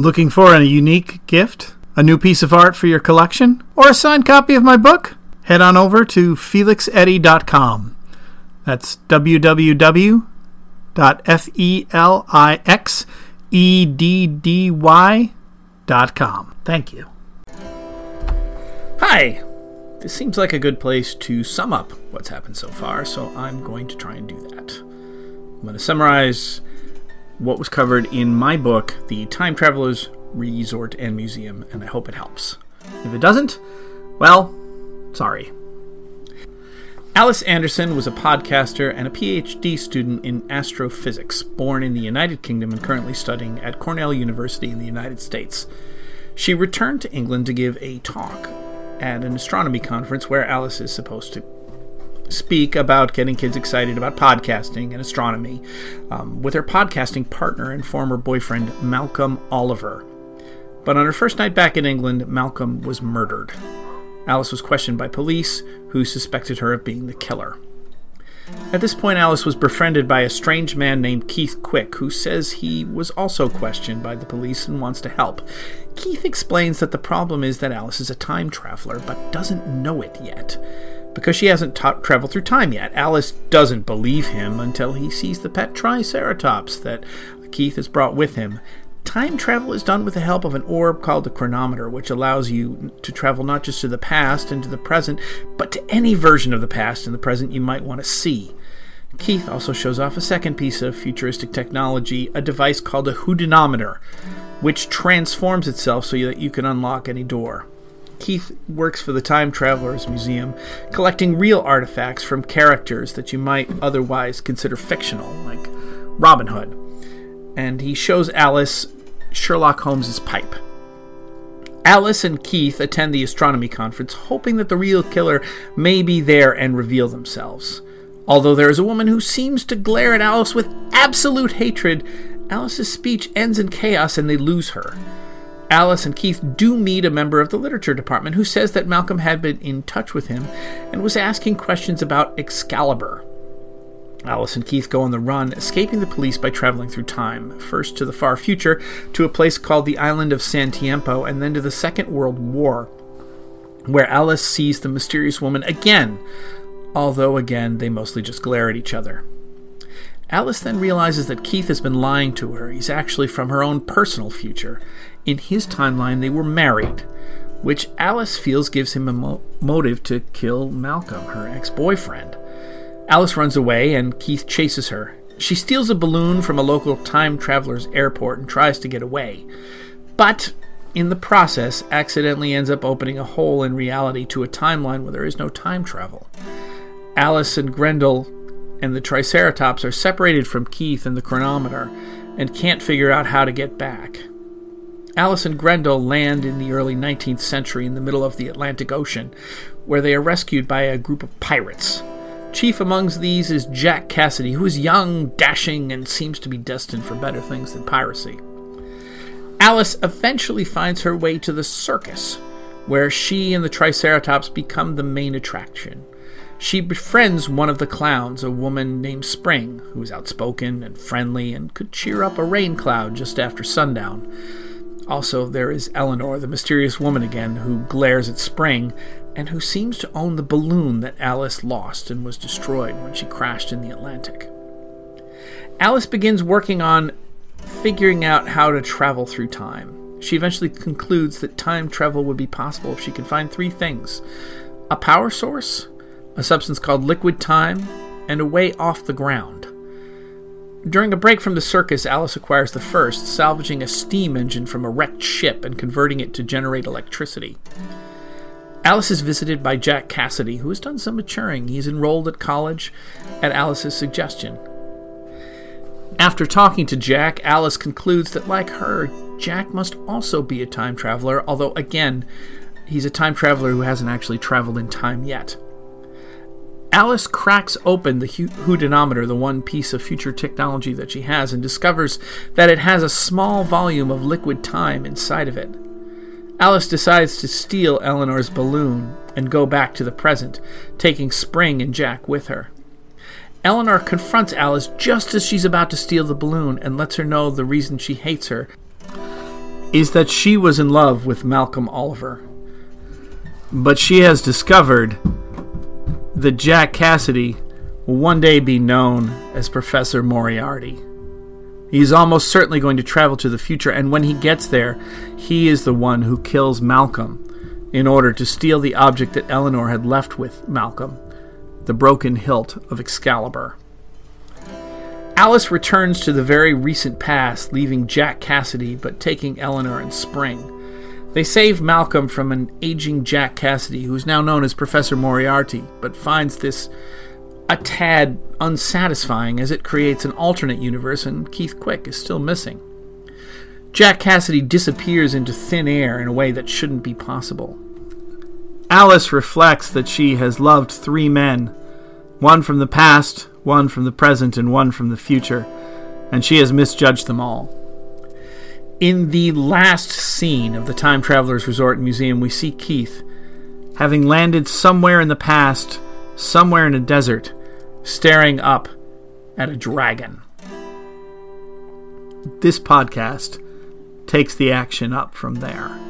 Looking for a unique gift? A new piece of art for your collection? Or a signed copy of my book? Head on over to felixeddy.com. That's www.felixeddy.com. Thank you. Hi! This seems like a good place to sum up what's happened so far, so I'm going to try and do that. I'm going to summarize what was covered in my book, The Time Traveler's Resort and Museum, and I hope it helps. If it doesn't, well, sorry. Alice Anderson was a podcaster and a PhD student in astrophysics, born in the United Kingdom and currently studying at Cornell University in the United States. She returned to England to give a talk at an astronomy conference where Alice is supposed to speak about getting kids excited about podcasting and astronomy um, with her podcasting partner and former boyfriend, Malcolm Oliver. But on her first night back in England, Malcolm was murdered. Alice was questioned by police, who suspected her of being the killer. At this point, Alice was befriended by a strange man named Keith Quick, who says he was also questioned by the police and wants to help. Keith explains that the problem is that Alice is a time traveler, but doesn't know it yet. Because she hasn't ta- traveled through time yet, Alice doesn't believe him until he sees the pet Triceratops that Keith has brought with him. Time travel is done with the help of an orb called the chronometer, which allows you to travel not just to the past and to the present, but to any version of the past and the present you might want to see. Keith also shows off a second piece of futuristic technology, a device called a houdinometer, which transforms itself so that you can unlock any door. Keith works for the Time Travelers Museum, collecting real artifacts from characters that you might otherwise consider fictional, like Robin Hood. And he shows Alice Sherlock Holmes's pipe. Alice and Keith attend the astronomy conference, hoping that the real killer may be there and reveal themselves. Although there is a woman who seems to glare at Alice with absolute hatred, Alice's speech ends in chaos and they lose her. Alice and Keith do meet a member of the literature department who says that Malcolm had been in touch with him and was asking questions about Excalibur. Alice and Keith go on the run, escaping the police by traveling through time, first to the far future, to a place called the island of San Tiempo, and then to the Second World War, where Alice sees the mysterious woman again, although again they mostly just glare at each other. Alice then realizes that Keith has been lying to her. He's actually from her own personal future. In his timeline, they were married, which Alice feels gives him a mo- motive to kill Malcolm, her ex boyfriend. Alice runs away and Keith chases her. She steals a balloon from a local time traveler's airport and tries to get away. But in the process, accidentally ends up opening a hole in reality to a timeline where there is no time travel. Alice and Grendel and the Triceratops are separated from Keith and the chronometer and can't figure out how to get back. Alice and Grendel land in the early 19th century in the middle of the Atlantic Ocean, where they are rescued by a group of pirates. Chief amongst these is Jack Cassidy, who is young, dashing, and seems to be destined for better things than piracy. Alice eventually finds her way to the circus, where she and the Triceratops become the main attraction. She befriends one of the clowns, a woman named Spring, who is outspoken and friendly and could cheer up a rain cloud just after sundown. Also, there is Eleanor, the mysterious woman again, who glares at Spring and who seems to own the balloon that Alice lost and was destroyed when she crashed in the Atlantic. Alice begins working on figuring out how to travel through time. She eventually concludes that time travel would be possible if she could find three things a power source, a substance called liquid time, and a way off the ground. During a break from the circus, Alice acquires the first, salvaging a steam engine from a wrecked ship and converting it to generate electricity. Alice is visited by Jack Cassidy, who has done some maturing. He's enrolled at college at Alice's suggestion. After talking to Jack, Alice concludes that, like her, Jack must also be a time traveler, although, again, he's a time traveler who hasn't actually traveled in time yet. Alice cracks open the houdinometer, the one piece of future technology that she has, and discovers that it has a small volume of liquid time inside of it. Alice decides to steal Eleanor's balloon and go back to the present, taking Spring and Jack with her. Eleanor confronts Alice just as she's about to steal the balloon and lets her know the reason she hates her. is that she was in love with Malcolm Oliver. But she has discovered that Jack Cassidy will one day be known as Professor Moriarty. He's almost certainly going to travel to the future, and when he gets there, he is the one who kills Malcolm in order to steal the object that Eleanor had left with Malcolm the broken hilt of Excalibur. Alice returns to the very recent past, leaving Jack Cassidy but taking Eleanor and Spring. They save Malcolm from an aging Jack Cassidy, who is now known as Professor Moriarty, but finds this a tad unsatisfying as it creates an alternate universe and Keith Quick is still missing. Jack Cassidy disappears into thin air in a way that shouldn't be possible. Alice reflects that she has loved three men one from the past, one from the present, and one from the future, and she has misjudged them all. In the last scene of the Time Traveler's Resort and Museum, we see Keith, having landed somewhere in the past, somewhere in a desert, staring up at a dragon. This podcast takes the action up from there.